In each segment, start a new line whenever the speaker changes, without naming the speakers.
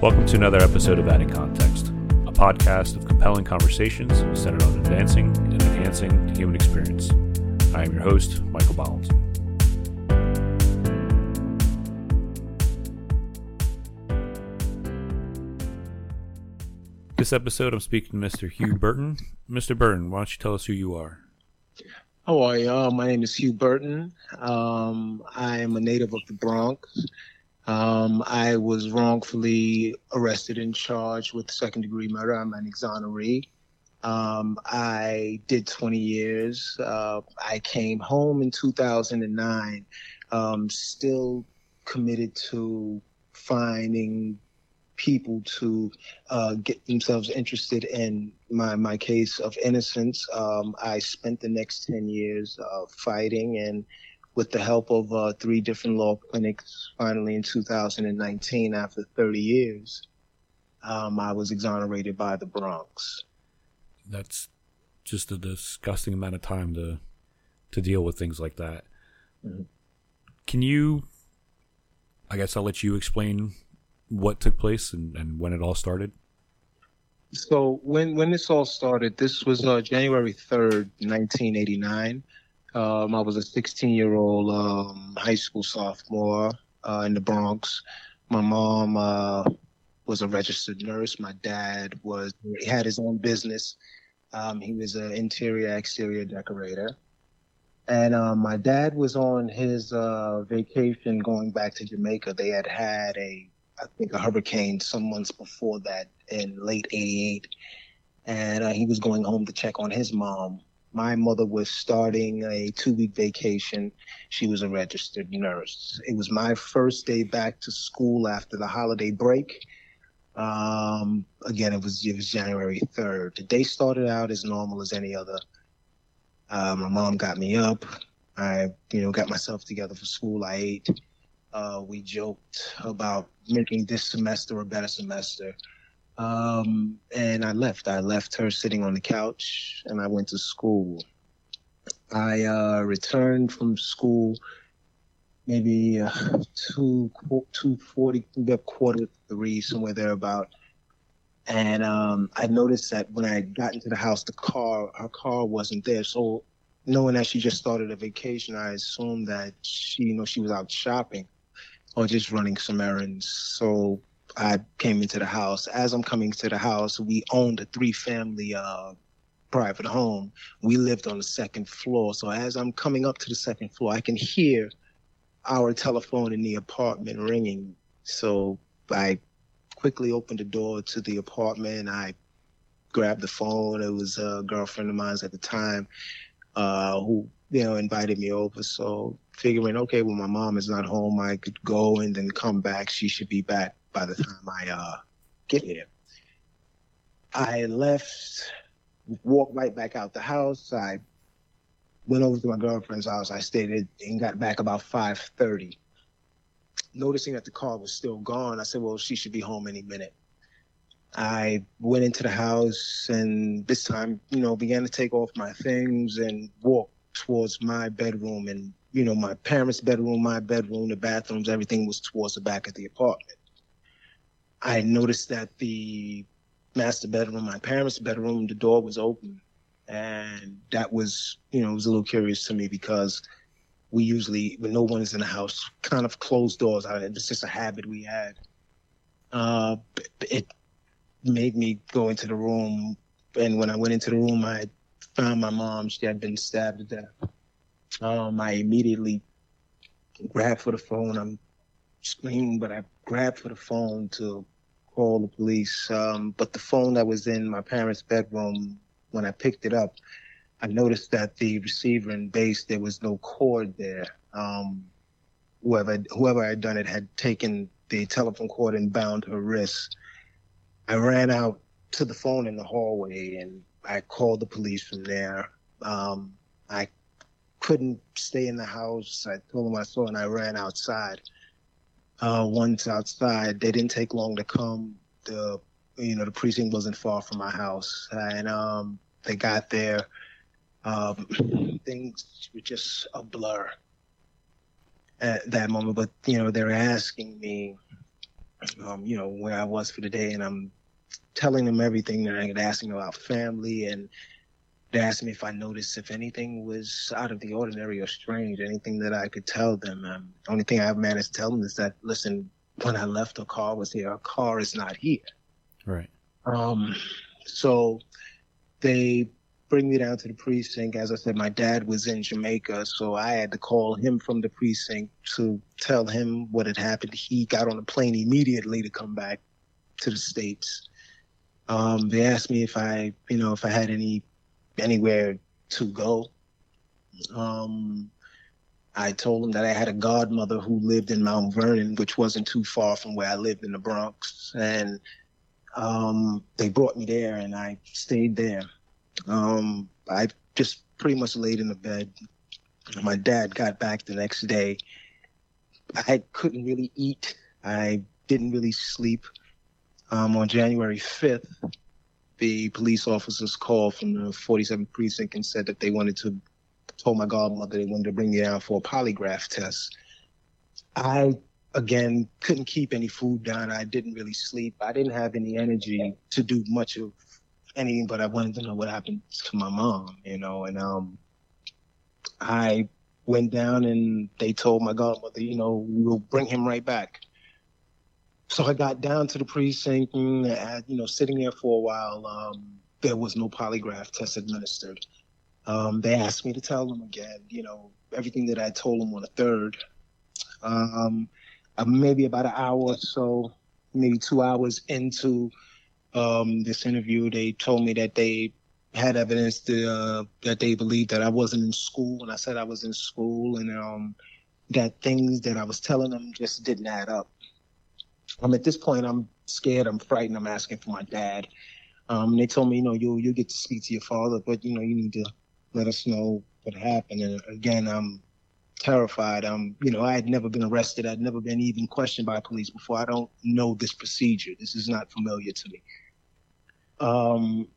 Welcome to another episode of Adding Context, a podcast of compelling conversations centered on advancing and enhancing the human experience. I am your host, Michael Bollins. This episode, I'm speaking to Mr. Huwe Burton. Mr. Burton, why don't you tell us who you are?
How are you? My name is Huwe Burton. Um, I am a native of the Bronx. Um, I was wrongfully arrested and charged with second degree murder. I'm an exoneree. Um, I did 20 years. Uh, I came home in 2009, um, still committed to finding people to uh, get themselves interested in my, my case of innocence. Um, I spent the next 10 years uh, fighting and with the help of uh, three different law clinics, finally in 2019, after 30 years, um, I was exonerated by the Bronx.
That's just a disgusting amount of time to to deal with things like that. Mm-hmm. Can you? I guess I'll let you explain what took place and, and when it all started.
So when when this all started, this was uh, January third, nineteen eighty nine. Um, I was a 16 year old um, high school sophomore uh, in the Bronx. My mom uh, was a registered nurse. My dad was he had his own business. Um, he was an interior exterior decorator. And uh, my dad was on his uh, vacation going back to Jamaica. They had had a, I think, a hurricane some months before that in late '88, and uh, he was going home to check on his mom my mother was starting a two week vacation. She was a registered nurse. It was my first day back to school after the holiday break. Um, again, it was it was January third. The day started out as normal as any other. Uh, my mom got me up. I, you know, got myself together for school. I ate. Uh, we joked about making this semester a better semester. Um, and I left. I left her sitting on the couch and I went to school. I uh, returned from school maybe uh, two two forty, quarter three, somewhere there about. And um, I noticed that when I got into the house, the car, her car wasn't there. So knowing that she just started a vacation, I assumed that she, you know, she was out shopping or just running some errands. So I came into the house. As I'm coming to the house, we owned a three family uh, private home. We lived on the second floor. So as I'm coming up to the second floor, I can hear our telephone in the apartment ringing. So I quickly opened the door to the apartment. I grabbed the phone. It was a girlfriend of mine at the time uh, who, you know, invited me over. So figuring, okay, well, my mom is not home. I could go and then come back. She should be back by the time I uh, get here. I left, walked right back out the house. I went over to my girlfriend's house. I stayed there and got back about 5:30. Noticing that the car was still gone, I said, "Well, she should be home any minute." I went into the house and this time, you know, began to take off my things and walk towards my bedroom and you know my parents' bedroom, my bedroom, the bathrooms, everything was towards the back of the apartment. I noticed that the master bedroom, my parents' bedroom, the door was open. And that was, you know, it was a little curious to me because we usually, when no one is in the house, kind of close doors. It's just a habit we had. Uh, it made me go into the room. And when I went into the room, I found my mom. She had been stabbed to death. Um, I immediately grabbed for the phone. I'm screaming, but I grabbed for the phone to call the police. Um, but the phone that was in my parents' bedroom, when I picked it up, I noticed that the receiver and base there was no cord there. Um, whoever whoever had done it had taken the telephone cord and bound her wrists. I ran out to the phone in the hallway and I called the police from there. Um, I couldn't stay in the house. I told them I saw and I ran outside uh, once outside. They didn't take long to come. The you know the precinct wasn't far from my house, and um, they got there. Um, things were just a blur at that moment. But you know they're asking me um, you know, where I was for the day, and I'm telling them everything. And I asking about family, and they asked me if I noticed if anything was out of the ordinary or strange, anything that I could tell them. Um, the only thing I've managed to tell them is that, listen, when I left, the car was here. Our car is not here.
Right.
Um, so they bring me down to the precinct. As I said, my dad was in Jamaica, so I had to call him from the precinct to tell him what had happened. He got on a plane immediately to come back to the states. Um, they asked me if I, you know, if I had any anywhere to go. Um, I told them that I had a godmother who lived in Mount Vernon, which wasn't too far from where I lived in the Bronx, and um, they brought me there, and I stayed there. Um, I just pretty much laid in the bed. My dad got back the next day. I couldn't really eat. I didn't really sleep. Um, on January 5th, the police officers called from the 47th precinct and said that they wanted to, told my godmother they wanted to bring me down for a polygraph test. I, again, couldn't keep any food down. I didn't really sleep. I didn't have any energy to do much of anything, but I wanted to know what happened to my mom, you know, and, um, I went down and they told my godmother, you know, we'll bring him right back. So I got down to the precinct and, you know, sitting there for a while, um, there was no polygraph test administered. Um, they asked me to tell them again, you know, everything that I told them on the third. Um, uh, maybe about an hour or so, maybe two hours into um, this interview, they told me that they had evidence to, uh, that they believed that I wasn't in school, and I said I was in school, and um, that things that I was telling them just didn't add up. Um, at this point, I'm scared, I'm frightened, I'm asking for my dad. Um, they told me, you know, you you get to speak to your father, but you know, you need to let us know what happened. And again, I'm terrified. I'm, you know, I had never been arrested. I'd never been even questioned by police before. I don't know this procedure. This is not familiar to me. Um,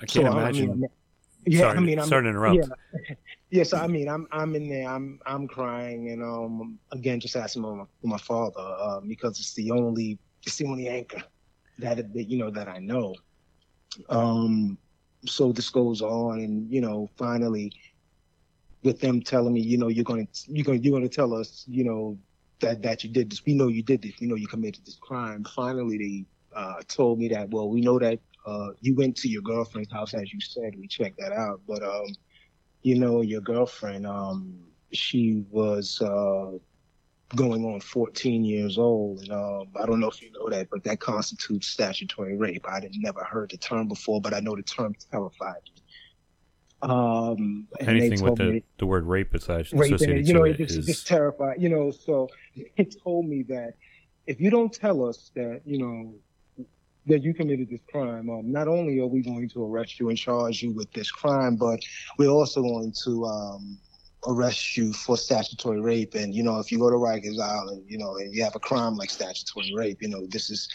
I can't so, imagine. I mean, yeah, sorry, I mean, I'm sorry to interrupt.
Yeah. yes, I mean, I'm I'm in there. I'm I'm crying, and um, again, just asking my my father uh, because it's the only it's the only anchor that, that you know that I know. Um, so this goes on, and you know, finally, with them telling me, you know, you're gonna you're gonna you're gonna tell us, you know, that that you did this. We know you did this. We know you committed this crime. Finally, they uh, told me that. Well, we know that uh, you went to your girlfriend's house, as you said. We checked that out, but um, you know, your girlfriend, um, she was uh, going on 14 years old, and um, I don't know if you know that, but that constitutes statutory rape. I had never heard the term before, but I know the term terrified me. Um,
Anything with the, me, the word rape associated,
rape you know, it, it's is... just terrified. You know, so it told me that if you don't tell us that, you know, that you committed this crime, um, not only are we going to arrest you and charge you with this crime, but we're also going to um, arrest you for statutory rape. And, you know, if you go to Rikers Island, you know, and you have a crime like statutory rape, you know, this is,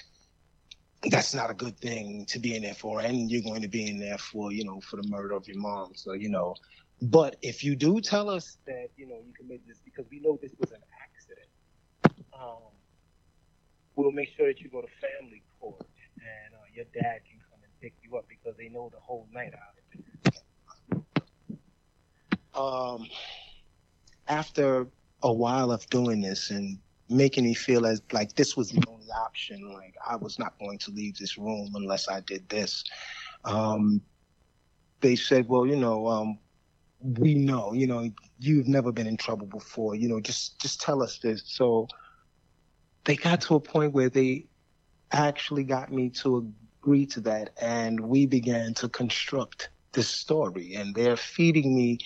that's not a good thing to be in there for. And you're going to be in there for, you know, for the murder of your mom. So, you know, but if you do tell us that, you know, you committed this because we know this was an accident, um, we'll make sure that you go to family court your dad can come and pick you up because they know the whole night out Um, after a while of doing this and making me feel as like this was the only option, like I was not going to leave this room unless I did this. Um, they said, well, you know, um, we know, you know, you've never been in trouble before, you know, just just tell us this. So they got to a point where they actually got me to agree to that. And we began to construct this story. And they're feeding me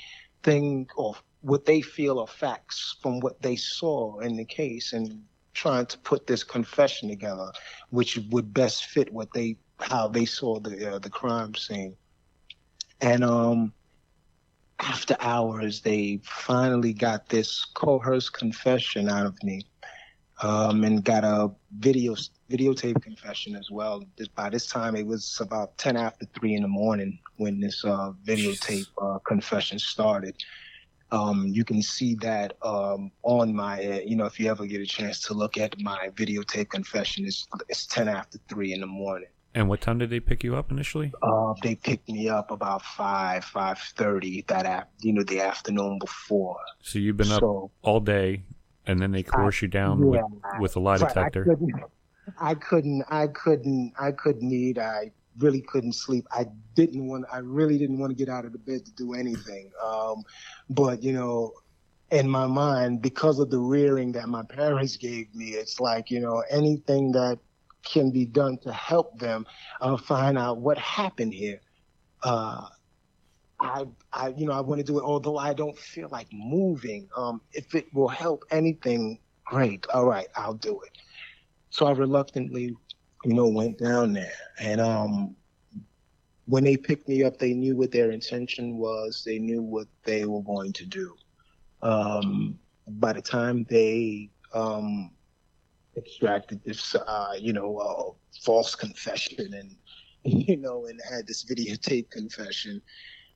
things or what they feel are facts from what they saw in the case and trying to put this confession together, which would best fit what they how they saw the uh, the crime scene. And um, after hours, they finally got this coerced confession out of me um, and got a video videotape confession as well. By this time, it was about ten after three in the morning when this uh, videotape uh, confession started. Um, you can see that um, on my, you know, if you ever get a chance to look at my videotape confession, it's, it's 10 after 3 in the morning.
And what time did they pick you up initially?
Uh, they picked me up about 5, 5.30 that, ap- you know, the afternoon before.
So you've been up all day, and then they coerce I, you down yeah, with, with a lie detector.
I couldn't, I couldn't, I couldn't, I couldn't eat. I really couldn't sleep. I didn't want, I really didn't want to get out of the bed to do anything. Um, but you know, in my mind, because of the rearing that my parents gave me, it's like, you know, anything that can be done to help them uh, find out what happened here. Uh, I, I, you know, I want to do it, although I don't feel like moving. Um, if it will help anything, great. All right, I'll do it. So I reluctantly you know, went down there. And um, when they picked me up, they knew what their intention was. They knew what they were going to do. Um, by the time they um, extracted this, uh, you know, uh, false confession and, you know, and had this videotape confession,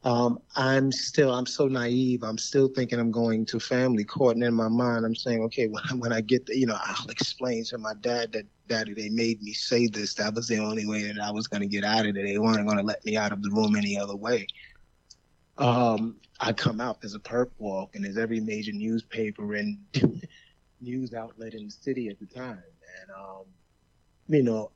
um, I'm still, I'm so naive. I'm still thinking I'm going to family court. And in my mind, I'm saying, okay, when, when I get there, you know, I'll explain to my dad that, daddy, they made me say this. That was the only way that I was going to get out of it. They weren't going to let me out of the room any other way. Um, I come out, there's a perp walk, and there's every major newspaper and news outlet in the city at the time. And, um, you know,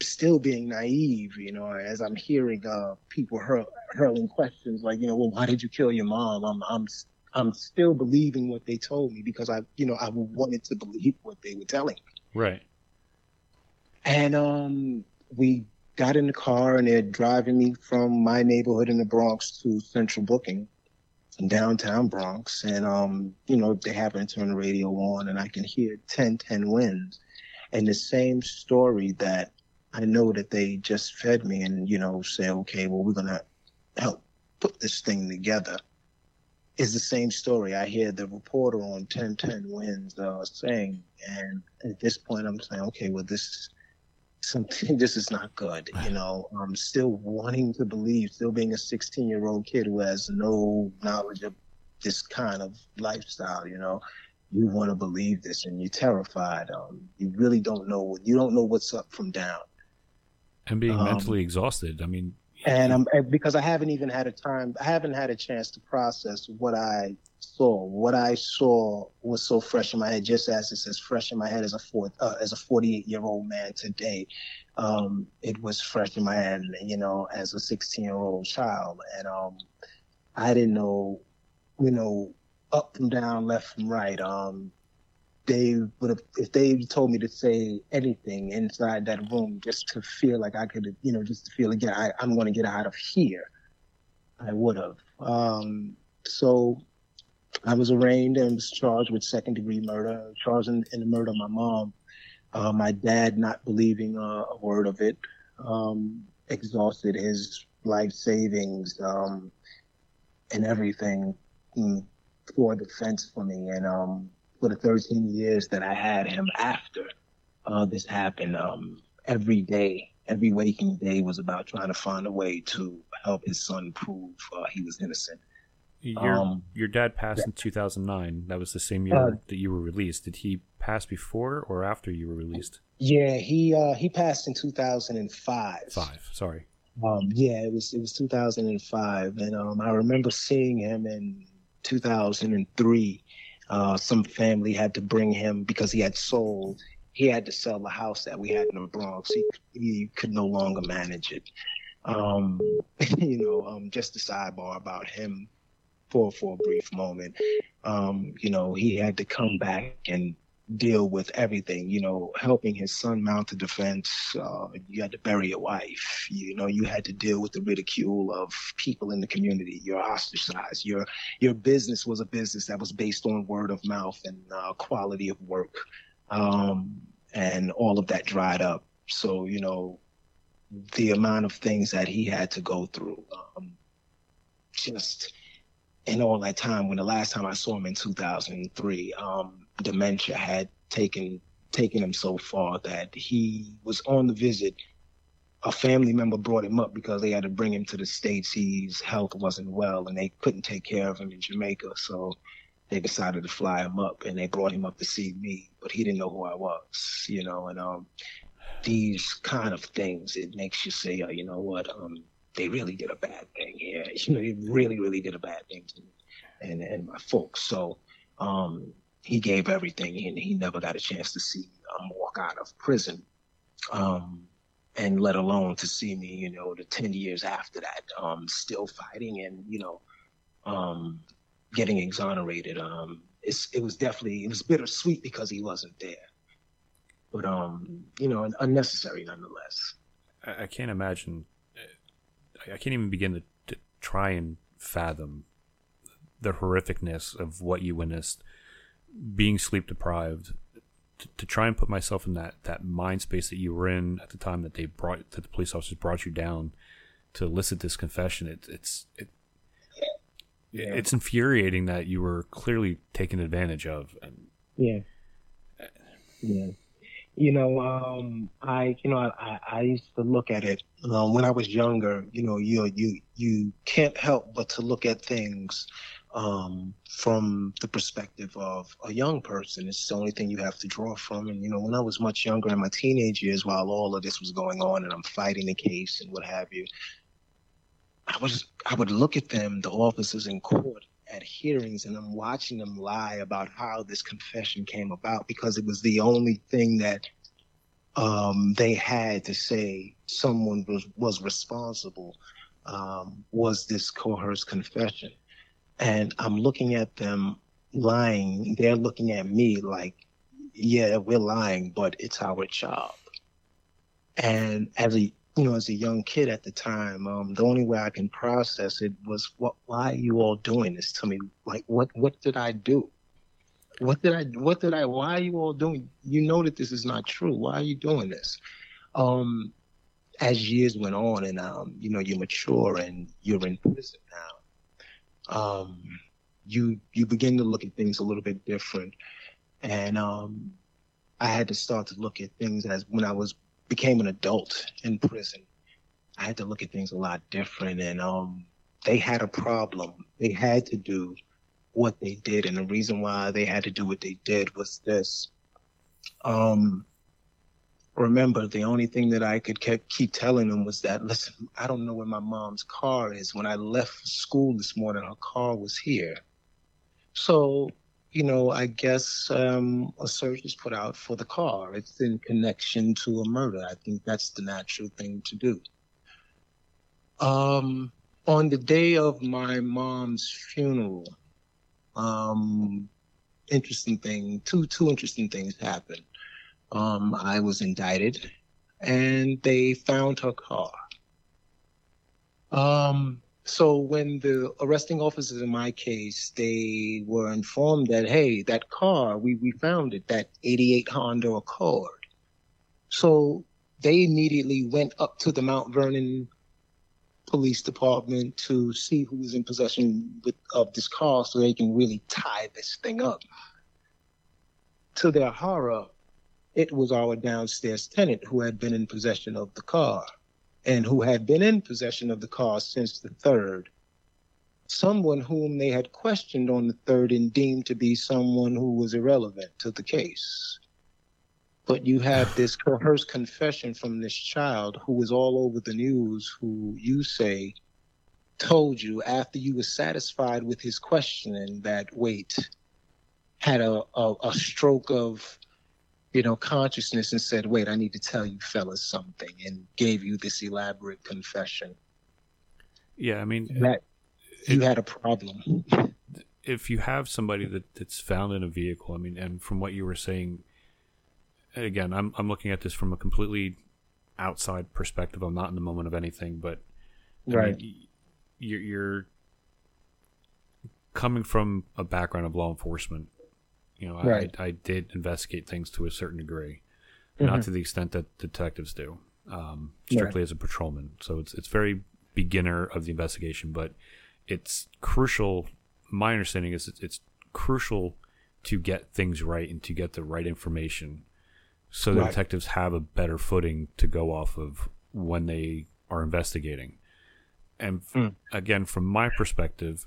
still being naive, you know, as I'm hearing uh, people hurl, hurling questions like, you know, well, why did you kill your mom? I'm, I'm, I'm still believing what they told me because I, you know, I wanted to believe what they were telling me.
Right.
And um, we got in the car and they're driving me from my neighborhood in the Bronx to Central Booking in downtown Bronx. And, um, you know, they happen to turn the radio on and I can hear 10 10 wins. And the same story that I know that they just fed me and, you know, say, okay, well, we're going to help put this thing together is the same story. I hear the reporter on 1010 wins uh, saying, and at this point, I'm saying, okay, well, this something, this is not good. You know, I'm still wanting to believe, still being a 16 year old kid who has no knowledge of this kind of lifestyle, you know, you want to believe this and you're terrified. Um, you really don't know, you don't know what's up from down
and being um, mentally exhausted. I mean,
and I'm because I haven't even had a time, I haven't had a chance to process what I saw. What I saw was so fresh in my head, just as it's as fresh in my head as a four, uh, as a 48 year old man today. Um, it was fresh in my head, you know, as a 16 year old child, and um, I didn't know, you know, up from down, left from right. Um, they would have if they told me to say anything inside that room just to feel like I could, you know, just to feel again, I, am going to get out of here. I would have. Um, so I was arraigned and was charged with second degree murder, charged in, in the murder of my mom. Uh, my dad not believing uh, a word of it, um, exhausted his life savings um, and everything mm, for defense for me. And um, for the 13 years that I had him after uh, this happened, um, every day, every waking day was about trying to find a way to help his son prove uh, he was innocent.
Your, um, your dad passed yeah. in 2009. That was the same year uh, that you were released. Did he pass before or after you were released?
Yeah, he uh, he passed in 2005.
Five, sorry.
Um, yeah, it was it was 2005, and um, I remember seeing him in 2003 uh, some family had to bring him because he had sold. He had to sell the house that we had in the Bronx. He, he could no longer manage it. Um, you know, um, just a sidebar about him for for a brief moment. Um, you know, he had to come back and deal with everything, you know, helping his son mount a defense. Uh, you had to bury your wife. You know, you had to deal with the ridicule of people in the community. You're ostracized. Your your business was a business that was based on word of mouth and uh, quality of work, um, and all of that dried up. So you know, the amount of things that he had to go through, um, just in all that time. When the last time I saw him in 2003. Um, dementia had taken taken him so far that he was on the visit a family member brought him up because they had to bring him to the states. His health wasn't well, and they couldn't take care of him in Jamaica, so they decided to fly him up, and they brought him up to see me. But he didn't know who I was, you know. And um, these kind of things, it makes you say, oh, you know what, um, they really did a bad thing here. You know, they really, really did a bad thing to me and and my folks. So um, he gave everything, and he never got a chance to see um, walk out of prison. Um, and let alone to see me, you know, the 10 years after that, um, still fighting and, you know, um, getting exonerated. Um, it was definitely, it was bittersweet because he wasn't there, but, um, you know, unnecessary nonetheless.
I, I can't imagine, I can't even begin to, to try and fathom the horrificness of what you witnessed, being sleep deprived, to, to, try and put myself in that that mind space that you were in at the time that they brought that the police officers brought you down to elicit this confession. It, it's it, yeah. it's infuriating that you were clearly taken advantage of. And,
yeah, yeah. You know, um, I you know I, I used to look at it um, when I was younger. You know, you you you can't help but to look at things um, from the perspective of a young person. It's the only thing you have to draw from. And, you know, when I was much younger in my teenage years, while all of this was going on and I'm fighting the case and what have you, I was, I would look at them, the officers in court at hearings, and I'm watching them lie about how this confession came about because it was the only thing that um, they had to say someone was, was responsible um, was this coerced confession and I'm looking at them lying. They're looking at me like, yeah, we're lying, but it's our job. And as a you know, as a young kid at the time, um, the only way I can process it was, what? Why are you all doing this to me? Like, what? What did I do? What did I? What did I? Why are you all doing? You know that this is not true. Why are you doing this? Um, as years went on, and um, you know, you mature and you're in prison now um, you you begin to look at things a little bit different. And um, I had to start to look at things as when I was became an adult in prison. I had to look at things a lot different, and um, they had a problem. They had to do what they did, and the reason why they had to do what they did was this. Um, remember the only thing that I could keep telling them was that, listen, I don't know where my mom's car is. When I left school this morning, her car was here. So, you know, I guess um, a search is put out for the car. It's in connection to a murder. I think that's the natural thing to do. Um, on the day of my mom's funeral, um, interesting thing, two two interesting things happened um, I was indicted, and they found her car. Um, so when the arresting officers in my case, they were informed that hey, that car we we found it, that '88 Honda Accord. So they immediately went up to the Mount Vernon police department to see who was in possession with, of this car so they can really tie this thing up. To their horror, it was our downstairs tenant who had been in possession of the car and who had been in possession of the car since the third. Someone whom they had questioned on the third and deemed to be someone who was irrelevant to the case. But you have this coerced confession from this child who was all over the news, who you say told you after you were satisfied with his questioning that wait, had a, a, a stroke of you know, consciousness and said, wait, I need to tell you fellas something and gave you this elaborate confession.
Yeah, I mean,
that you had a problem.
If you have somebody that, that's found in a vehicle, I mean, and from what you were saying, again, I'm, I'm looking at this from a completely outside perspective. I'm not in the moment of anything, but
I right. Mean,
you're, you're coming from a background of law enforcement you know, right. I, I did investigate things to a certain degree, mm-hmm. not to the extent that detectives do, um, strictly right. as a patrolman. So it's it's very beginner of the investigation, but it's crucial. My understanding is it's, it's crucial to get things right and to get the right information, so the right. detectives have a better footing to go off of when they are investigating. And mm. again, from my perspective,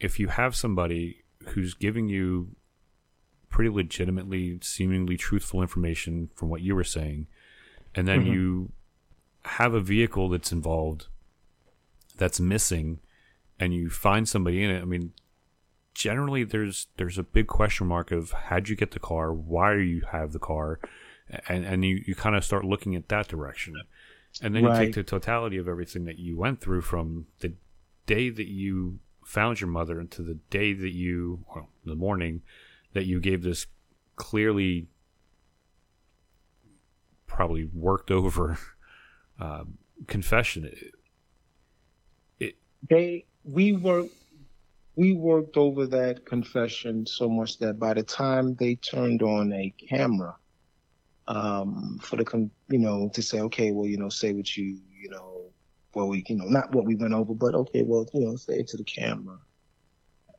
if you have somebody who's giving you pretty legitimately, seemingly truthful information from what you were saying, and then mm-hmm. you have a vehicle that's involved that's missing, and you find somebody in it, I mean, generally there's there's a big question mark of how'd you get the car, why do you have the car, and and you, you kind of start looking at that direction, and then right. you take the totality of everything that you went through from the day that you found your mother into the day that you, well, the morning that you gave this clearly probably worked over um, confession. It,
it, they we were we worked over that confession so much that by the time they turned on a camera um, for the you know to say okay well you know say what you you know well we you know not what we went over but okay well you know say it to the camera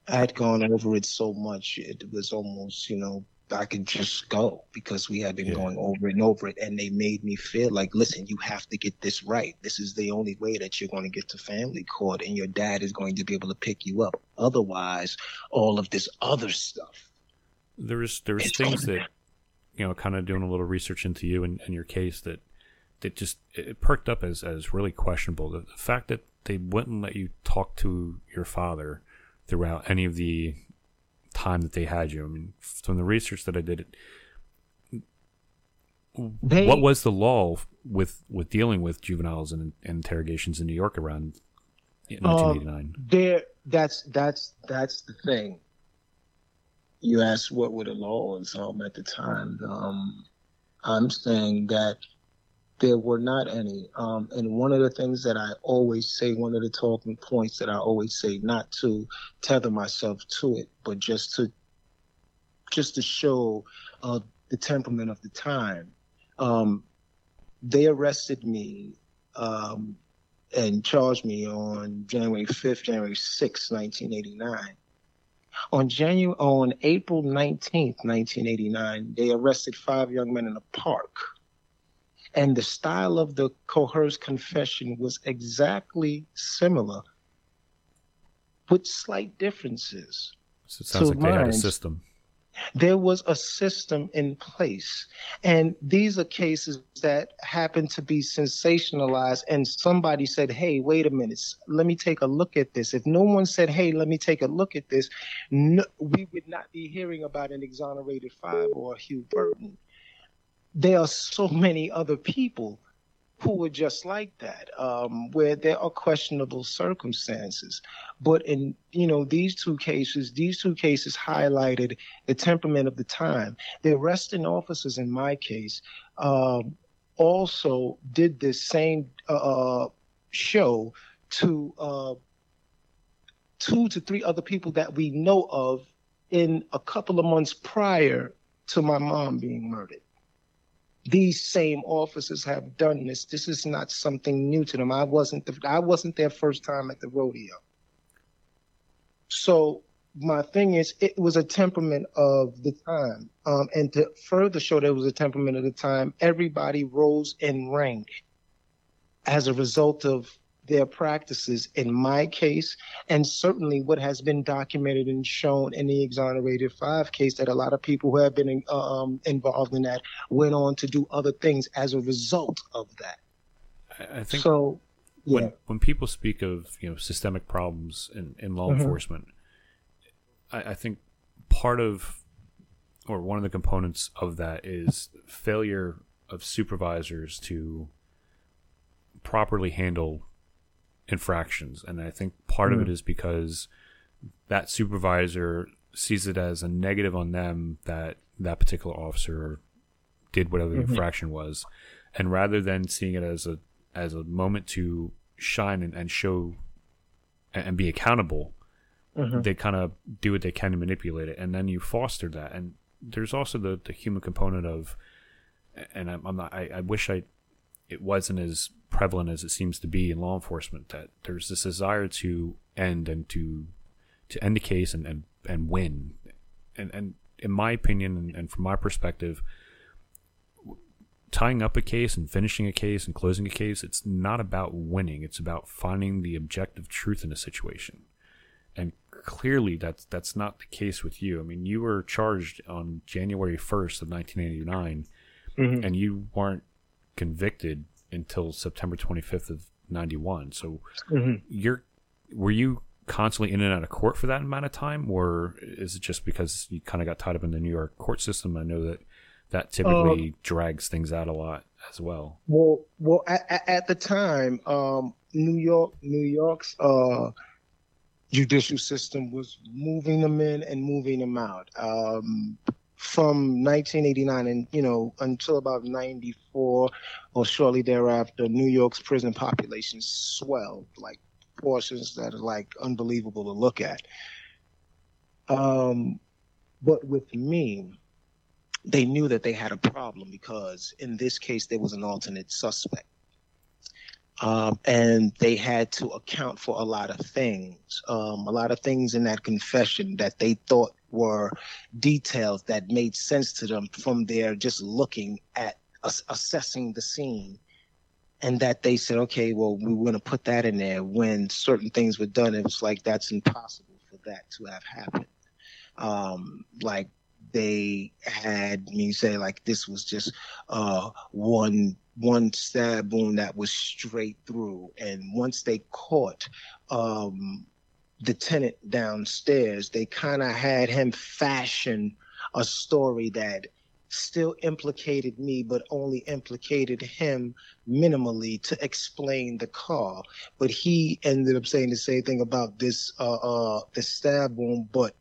I had gone over it so much, it was almost, you know, I could just go because we had been yeah. going over it and over it. And they made me feel like, listen, you have to get this right. This is the only way that you're going to get to family court and your dad is going to be able to pick you up. Otherwise, all of this other stuff.
There's, there's things that, you know, kind of doing a little research into you and, and your case that, that just it perked up as, as really questionable. The, the fact that they wouldn't let you talk to your father throughout any of the time that they had you. I mean, from the research that I did, they, what was the law with with dealing with juveniles and, and interrogations in New York around 1989? Um,
there, that's that's that's the thing. You asked what were the laws um, at the time. Um, I'm saying that there were not any. Um, and one of the things that I always say, one of the talking points that I always say, not to tether myself to it, but just to just to show uh, the temperament of the time. Um, they arrested me um, and charged me on January 5th, January 6th, 1989. On January, on April 19th, 1989, they arrested five young men in a park and the style of the coerced confession was exactly similar with slight differences.
So it sounds like mine. they had a system.
There was a system in place. And these are cases that happen to be sensationalized. And somebody said, hey, wait a minute, let me take a look at this. If no one said, hey, let me take a look at this, no, we would not be hearing about an exonerated five or a Huwe Burton there are so many other people who are just like that, um, where there are questionable circumstances. But in you know these two cases, these two cases highlighted the temperament of the time. The arresting officers in my case um, also did this same uh, uh, show to uh, two to three other people that we know of in a couple of months prior to my mom being murdered these same officers have done this. This is not something new to them. I wasn't the, I wasn't their first time at the rodeo. So my thing is, it was a temperament of the time, um, and to further show that it was a temperament of the time, everybody rose in rank as a result of their practices in my case, and certainly what has been documented and shown in the exonerated five case that a lot of people who have been in, um, involved in that went on to do other things as a result of that.
I think so. When yeah. when people speak of you know systemic problems in, in law mm-hmm. enforcement, I, I think part of or one of the components of that is failure of supervisors to properly handle infractions. And I think part mm. of it hmm. because that supervisor sees it as a negative on them that that particular officer did whatever the mm-hmm. infraction was. And rather than seeing it as a as a moment to shine and, and show and, and, be accountable, mm-hmm. they kind of do what they can to manipulate it. And then you foster that. And there's also the, the human component of, and I'm, I'm not, I, I wish I, it wasn't as prevalent as it seems to be in law enforcement that there's this desire to end and to to end the case and and, and win and and in my opinion and, and from my perspective tying up a case and finishing a case and closing a case, it's not about winning. It's about finding the objective truth in a situation. And clearly that's that's not the case with you. I mean, you were charged on January 1st of 1989 mm-hmm. and you weren't convicted until September 25th of 91. So mm-hmm. you're were you constantly in and out of court for that amount of time or is it just because you kind of got tied up in the New York court system? I know that that typically uh, drags things out a lot as well.
Well, well, at, at the time, um, New York, New York's uh, judicial system was moving them in and moving them out. Um, from 1989 and you know until about 94 or shortly thereafter, New York's prison population swelled like portions that are like unbelievable to look at. Um, but with me, they knew that they had a problem because in this case there was an alternate suspect. Um, and they had to account for a lot of things, um, a lot of things in that confession that they thought were details that made sense to them from their just looking at assessing the scene. And that they said, okay, well, we going to put that in there. When certain things were done, it was like that's impossible for that to have happened. Um, like they had me say like this was just uh, one one stab wound that was straight through and once they caught um, the tenant downstairs they kind of had him fashion a story that still implicated me, but only implicated him minimally to explain the car. But he ended up saying the same thing about this uh, uh, the stab wound, but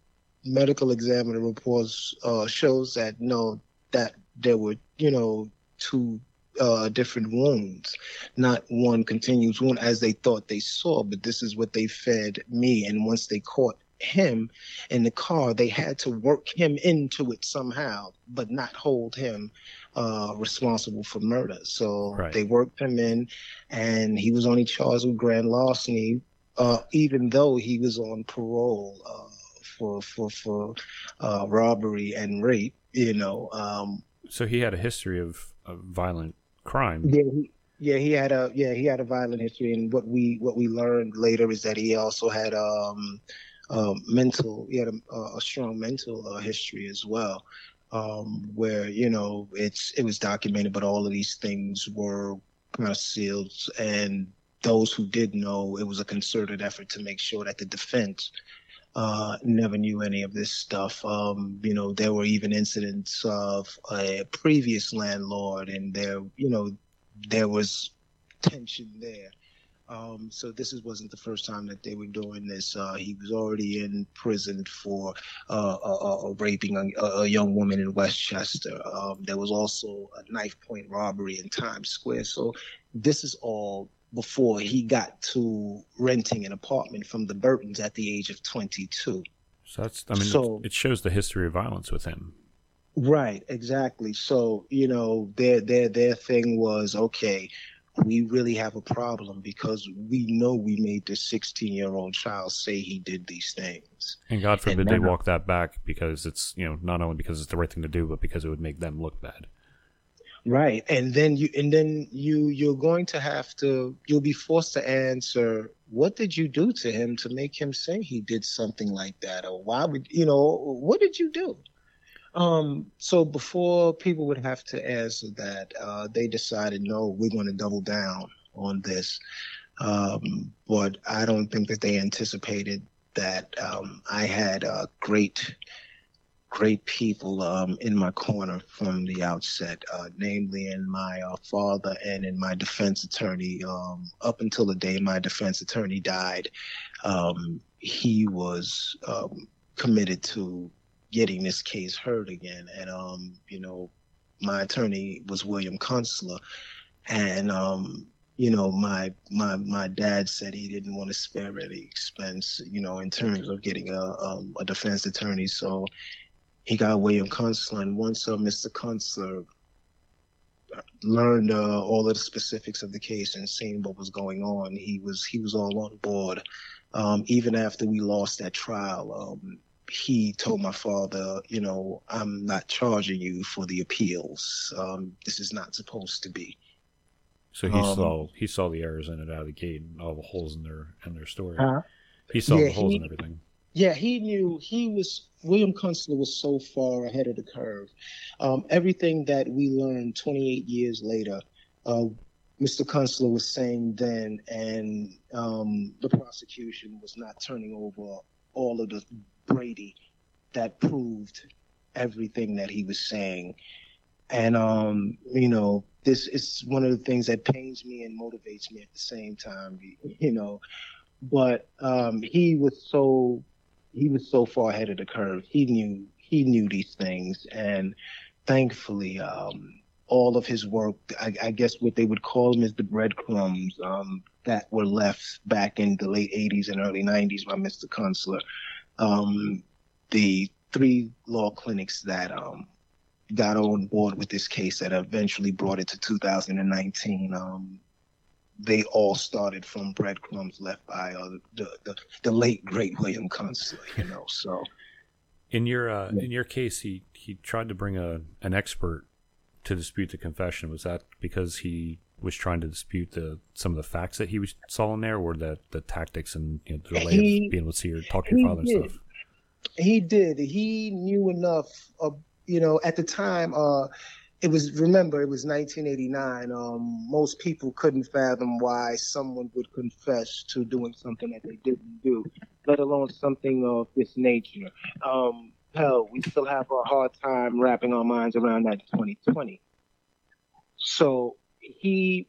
medical examiner reports uh, shows that no, that there were you know two uh, different wounds, not one continuous wound as they thought they saw. But this is what they fed me, and once they caught him in the car, they had to work him into it somehow, but not hold him uh, responsible for murder. So right. they worked him in, and he was only charged with grand larceny, uh, even though he was on parole. Uh, for for for uh, robbery and rape. You know. Um,
so he had a history of, of violent crime.
Yeah, he, yeah, he had a yeah he had a violent history, and what we what we learned later is that he also had um, um mental he had a, a strong mental uh, history as well. Um, where you know it's it was documented, but all of these things were kind of sealed, and those who did know, it was a concerted effort to make sure that the defense uh, never knew any of this stuff. Um, you know, there were even incidents of a previous landlord, and there, you know, there was tension there. Um, so this is, wasn't the first time that they were doing this. Uh, he was already in prison for uh, uh, raping a, a, young woman in Westchester. Um, there was also a knife point robbery in Times Square. So this is all before he got to renting an apartment from the Burtons at the age of 22.
So that's, I mean, so, it shows the history of violence with him.
Right, exactly. So, you know, their their their thing was okay, we really have a problem because we know we made this 16 year old child say he did these things.
And God forbid and they walk that back because it's, you know, not only because it's the right thing to do, but because it would make them look bad.
Right. And then you and then you you're going to have to you'll be forced to answer what did you do to him to make him say he did something like that or why would you know what did you do? Um, so before people would have to answer that, uh, they decided no, we're going to double down on this. Um, but I don't think that they anticipated that um, I had a great great people um, in my corner from the outset, uh, namely in my uh, father and in my defense attorney. Um, up until the day my defense attorney died, um, he was um, committed to getting this case heard again. And, um, you know, my attorney was William Kunstler. And, um, you know, my my my dad said he didn't want to spare any expense, you know, in terms of getting a um, a defense attorney. So he got William Kunstler, and once uh, Mr. Kunstler learned uh, all of the specifics of the case and seeing what was going on, he was he was all on board. Um, even after we lost that trial, um, he told my father, you know, I'm not charging you for the appeals. Um, this is not supposed to be.
So he um, saw he saw the errors in it out of the gate and all the holes in their in their story. Uh, he saw yeah, the holes
he,
and everything.
Yeah, he knew he was William Kunstler was so far ahead of the curve. Um, everything that we learned 28 years later, uh, Mr. Kunstler was saying then, and um, the prosecution was not turning over all of the Brady that proved everything that he was saying. And um, you know, this is one of the things that pains me and motivates me at the same time. You know, but um, he was so he was so far ahead of the curve. He knew he knew these things, and thankfully, um, all of his work, I, I, guess what they would call them is the breadcrumbs um, that were left back in the late 80s and early 90s by Mr. Kunstler. Um, the three law clinics that um, got on board with this case that eventually brought it to 2019 um, they all started from breadcrumbs left by uh, the, the, the late great William Kunstler, you know. So,
in your uh, yeah. in your case, he he tried to bring a an expert to dispute the confession. Was that because he was trying to dispute the some of the facts that he was saw in there, or the the tactics and you know, the way he, of being able to see or talk to your father did. and stuff?
He did. He knew enough. Of, you know, at the time, uh, it was remember it was 1989 um, most people couldn't fathom why someone would confess to doing something that they didn't do let alone something of this nature. Um, hell we still have a hard time wrapping our minds around that 2020 so he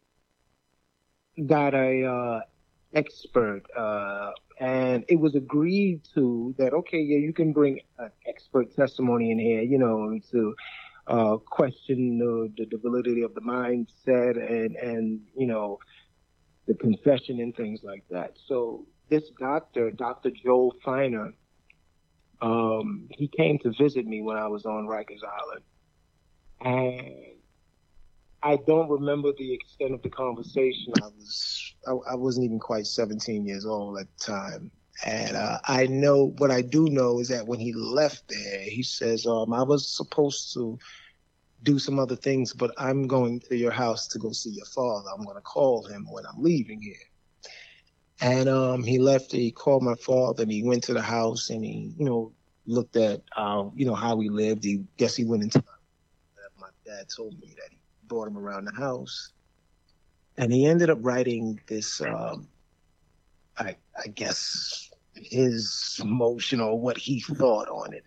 got a uh, expert uh, and it was agreed to that okay yeah you can bring an expert testimony in here you know to uh, question the, the, validity of the mindset and and you know the confession and things like that. So this doctor, Dr. Joel Feiner, um, he came to visit me when I was on Rikers Island, and I don't remember the extent of the conversation. I was I, I wasn't even quite 17 years old at the time. And uh, I know what I do know is that when he left there, he says, um, I was supposed to do some other things, but I'm going to your house to go see your father. I'm going to call him when I'm leaving here. And um, he left. He called my father, and he went to the house, and he, you know, looked at, uh, you know, how we lived. He guess he went into my, my dad told me that he brought him around the house, and he ended up writing this. Um, I, I guess his emotion or what he thought on it,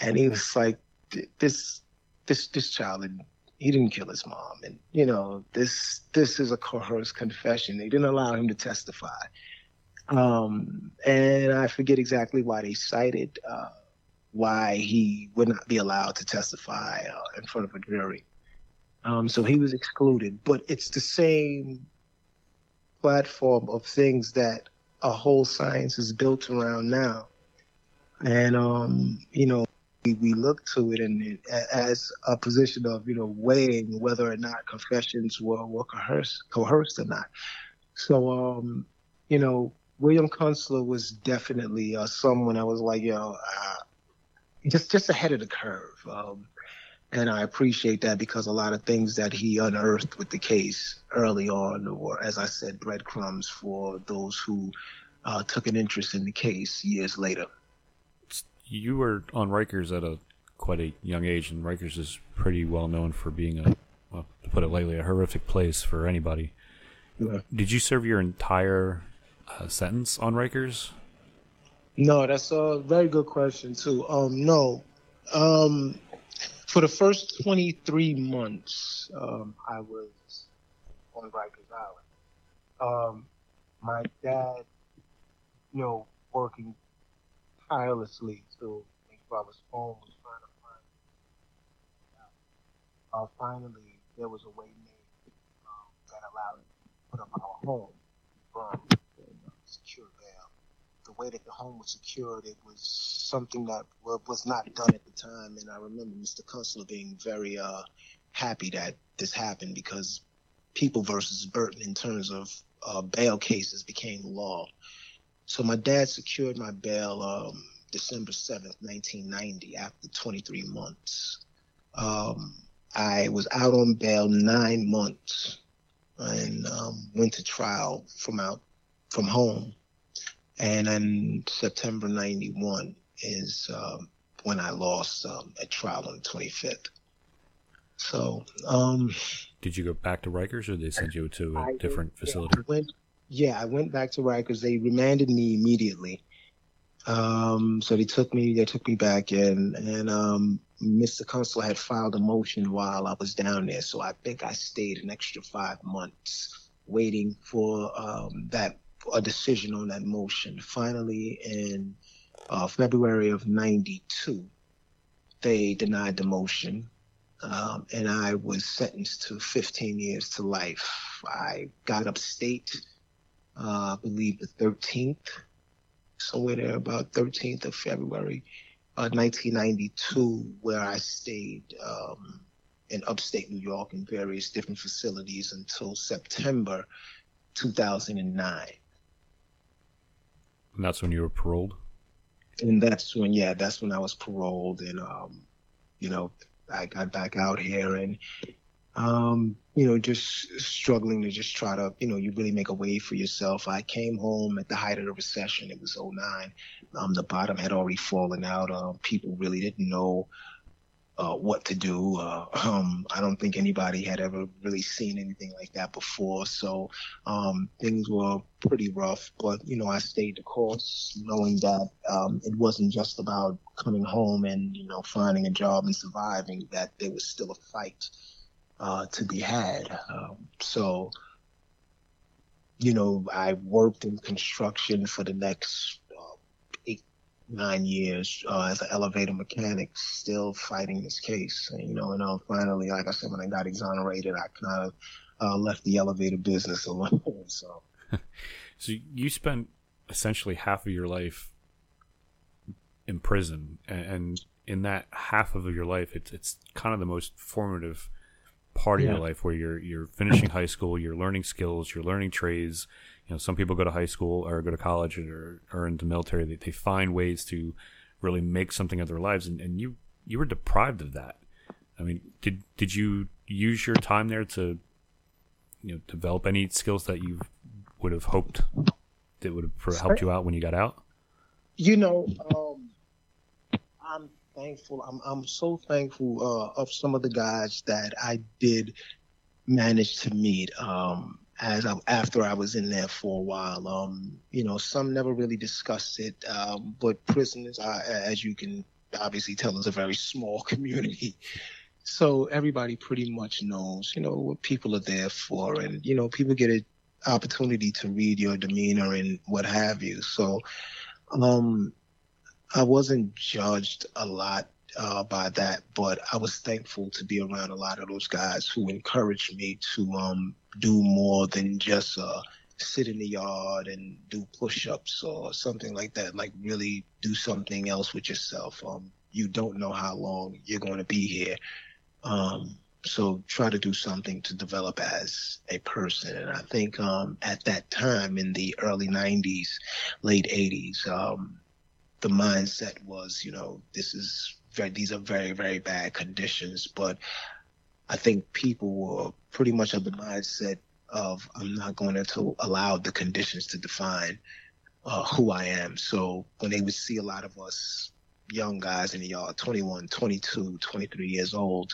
and he was like, "This this this child he didn't kill his mom. And you know this this is a coerced confession. They didn't allow him to testify. Um, and i forget exactly why they cited uh, why he would not be allowed to testify uh, in front of a jury. Um, so he was excluded. But it's the same platform of things that a whole science is built around now and um, you know we, we look to it and as a position of you know weighing whether or not confessions were, were coerced, coerced or not. So um, you know, William Kunstler was definitely uh, someone I was like, you know, uh, just just ahead of the curve. Um, and I appreciate that because a lot of things that he unearthed with the case early on were, as I said, breadcrumbs for those who uh, took an interest in the case years later
you were on Rikers at a quite a young age, and Rikers is pretty well known for being a, well, to put it lightly, a horrific place for anybody. Yeah. Did you serve your entire uh, sentence on Rikers?
No, that's a very good question too. Um, no, um, for the first 23 months, um, I was on Rikers Island. Um, my dad, you know, working tirelessly sure I was home was trying to find. Uh, finally, there was a way made um, that allowed us to put up our home. The way that the home was secured, it was something that was not done at the time. And I remember Mr. Kunstler being very uh, happy that this happened because People versus Burton, in terms of uh, bail cases, became law. So my dad secured my bail um, December 7th, 1990, after 23 months. Um, I was out on bail nine months and um, went to trial from out from home. And in September 91 is um, when I lost um, at trial on the 25th. So, um,
did you go back to Rikers, or they sent you to a I different facility?
Yeah I, went, yeah, I went back to Rikers. They remanded me immediately. Um, so they took me, they took me back in, and um, Mr. Kunstler had filed a motion while I was down there. So I think I stayed an extra five months waiting for um, that a decision on that motion. Finally, in uh, February of '92, they denied the motion, um, and I was sentenced to 15 years to life. I got upstate, uh, I believe the 13th, somewhere there about 13th of February, uh, 1992, where I stayed um, in upstate New York in various different facilities until September 2009.
And that's when you were paroled?
And that's when, yeah, that's when I was paroled. And, um, you know, I got back out here and, um, you know, just struggling to just try to, you know, you really make a way for yourself. I came home at the height of the recession. It was 09. Um, the bottom had already fallen out. Uh, people really didn't know uh, what to do. Uh, um, I don't think anybody had ever really seen anything like that before. So um, things were pretty rough, but you know I stayed the course, knowing that um, it wasn't just about coming home and you know finding a job and surviving. That there was still a fight uh, to be had. Um, so you know I worked in construction for the next nine years uh, as an elevator mechanic, still fighting this case. And, you know, and uh, finally, like I said, when I got exonerated, I kind of uh, left the elevator business alone. so,
so you spent essentially half of your life in prison, and in that half of your life, it's it's kind of the most formative part of yeah. your life where you're you're finishing high school, you're learning skills, you're learning trades, you know, some people go to high school or go to college or, or into military. They, they find ways to really make something of their lives. And, and you, you were deprived of that. I mean, did, did you use your time there to, you know, develop any skills that you would have hoped that would have helped you out when you got out?
You know, um, I'm thankful. I'm, I'm so thankful, uh, of some of the guys that I did manage to meet. Um, as I, after I was in there for a while. Um, you know, some never really discussed it, um, but prisons, are, as you can obviously tell, is a very small community. So everybody pretty much knows, you know, what people are there for, and you know, people get an opportunity to read your demeanor and what have you. So, um, I wasn't judged a lot uh, by that, but I was thankful to be around a lot of those guys who encouraged me to um, do more than just uh, sit in the yard and do push-ups or something like that. Like really do something else with yourself. Um, you don't know how long you're going to be here. Um, so try to do something to develop as a person. And I think um, at that time in the early 90s, late 80s, um, the mindset was, you know, this is very, these are very, very bad conditions. But I think people were pretty much of the mindset of I'm not going to allow the conditions to define uh, who I am. So when they would see a lot of us young guys in the yard, 21, 22, 23 years old,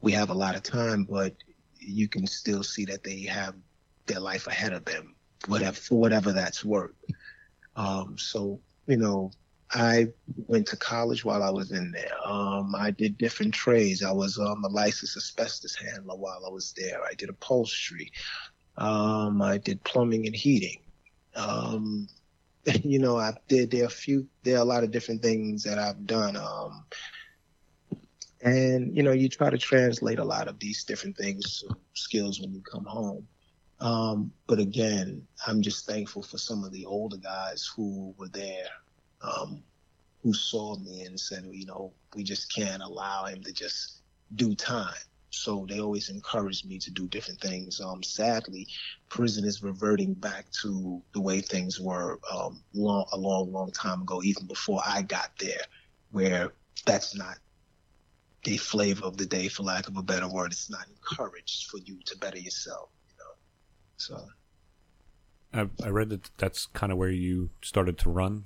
we have a lot of time, but you can still see that they have their life ahead of them, whatever for whatever that's worth. Um, so you know, I went to college while I was in there. Um, I did different trades. I was um, a licensed asbestos handler while I was there. I did upholstery. Um, I did plumbing and heating. Um, you know, I did there are a few. There are a lot of different things that I've done. Um, and you know, you try to translate a lot of these different things skills when you come home. Um, but again, I'm just thankful for some of the older guys who were there um, who saw me and said, you know, we just can't allow him to just do time. So they always encouraged me to do different things. Um, sadly, prison is reverting back to the way things were um, long, a long, long time ago, even before I got there, where that's not the flavor of the day, for lack of a better word. It's not encouraged for you to better yourself, you know. So.
I, I read that that's kind of where you started to run.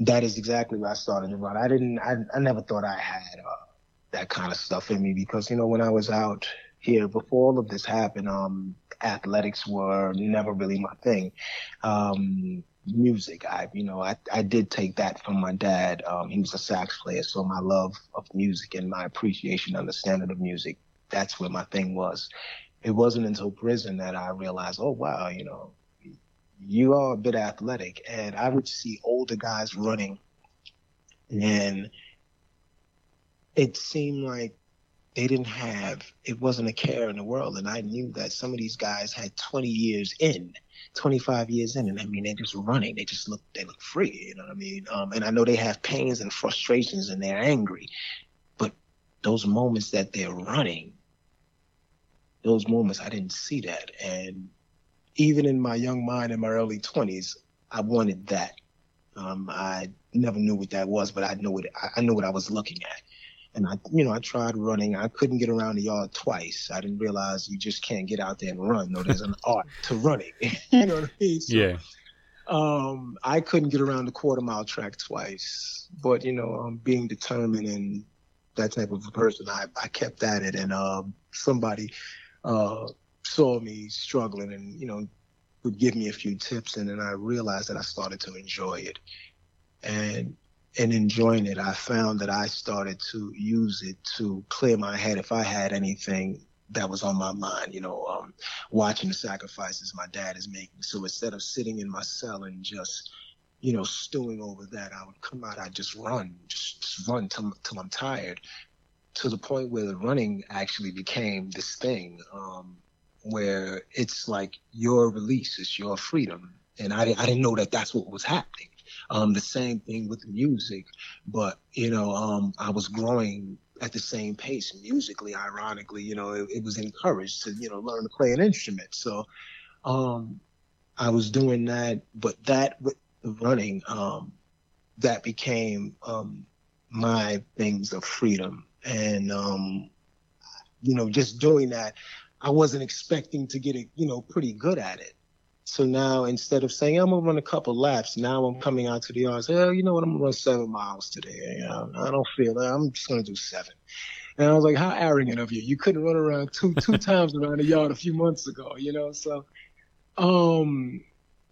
That is exactly where I started to run. I didn't. I, I never thought I had uh, that kind of stuff in me because you know when I was out here before all of this happened, um, athletics were never really my thing. Um, music, I you know I I did take that from my dad. Um, he was a sax player, so my love of music and my appreciation, and understanding of music, that's where my thing was. It wasn't until prison that I realized, oh wow, you know, you are a bit athletic, and I would see older guys running, and it seemed like they didn't have it wasn't a care in the world and i knew that some of these guys had 20 years in 25 years in and i mean they're just running. They just look they look free you know what i mean? Um, and i know they have pains and frustrations and they're angry but those moments that they're running those moments i didn't see that. And even in my young mind in my early 20s i wanted that um, i never knew what that was but i knew what i knew what i was looking at and I, you know, I tried running. I couldn't get around the yard twice. I didn't realize you just can't get out there and run. No, there's an art to running. you know what I mean?
So, yeah.
Um, I couldn't get around the quarter mile track twice, but you know, um, being determined and that type of a person, I, I kept at it. And um, somebody uh, saw me struggling, and you know, would give me a few tips, and then I realized that I started to enjoy it. And and enjoying it, I found that I started to use it to clear my head if I had anything that was on my mind, you know, um, watching the sacrifices my dad is making. So instead of sitting in my cell and just, you know, stewing over that, I would come out, I'd just run, just, just run till, till I'm tired to the point where the running actually became this thing um, where it's like your release, it's your freedom. And I, I didn't know that that's what was happening. Um, the same thing with music, but you know, um, I was growing at the same pace musically. Ironically, you know, it, it was encouraged to you know learn to play an instrument. So, um, I was doing that, but that with running, um, that became um, my things of freedom, and um, you know, just doing that. I wasn't expecting to get it, you know, pretty good at it. So now instead of saying I'm gonna run a couple laps, now I'm coming out to the yard. Say, oh, you know what? I'm gonna run seven miles today. I don't feel that. I'm just gonna do seven. And I was like, how arrogant of you! You couldn't run around two two times around the yard a few months ago. You know, so um,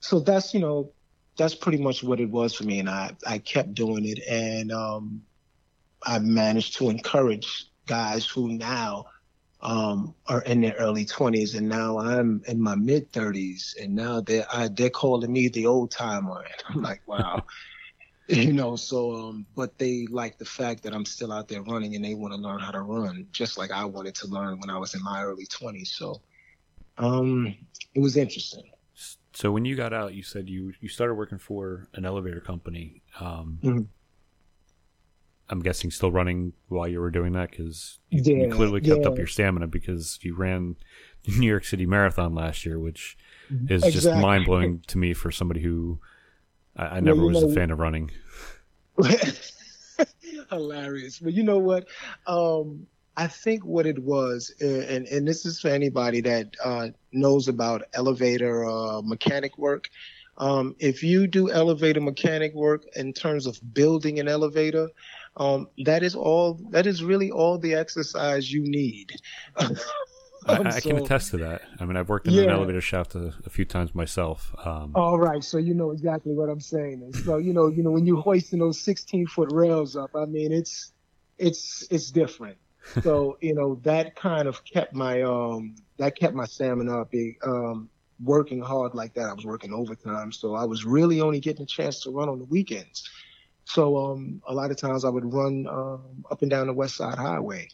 so that's you know that's pretty much what it was for me, and I I kept doing it, and um, I managed to encourage guys who now um, are in their early 20s, and now I'm in my mid 30s, and now they're I, they're calling me the old timer, and I'm like, wow, you know. So, um, but they like the fact that I'm still out there running, and they want to learn how to run, just like I wanted to learn when I was in my early 20s. So, um, it was interesting.
So when you got out, you said you you started working for an elevator company. Um,
mm-hmm.
I'm guessing still running while you were doing that because you, yeah, you, clearly kept yeah. up your stamina because you ran the New York City Marathon last year, which is exactly. just mind blowing to me for somebody who I, I never well, was know, a fan of running.
Hilarious, but you know what? Um, I think what it was, and and this is for anybody that uh, knows about elevator uh, mechanic work. Um, if you do elevator mechanic work in terms of building an elevator, um, that is all. That is really all the exercise you need.
um, I, I so, can attest to that. I mean, I've worked in yeah. an elevator shaft a, a few times myself. Um,
all right, so you know exactly what I'm saying. And so you know, you know, when you're hoisting those 16 foot rails up, I mean, it's it's it's different. so you know, that kind of kept my um that kept my stamina up. Um, working hard like that, I was working overtime, so I was really only getting a chance to run on the weekends. So um, a lot of times I would run um, up and down the West Side Highway.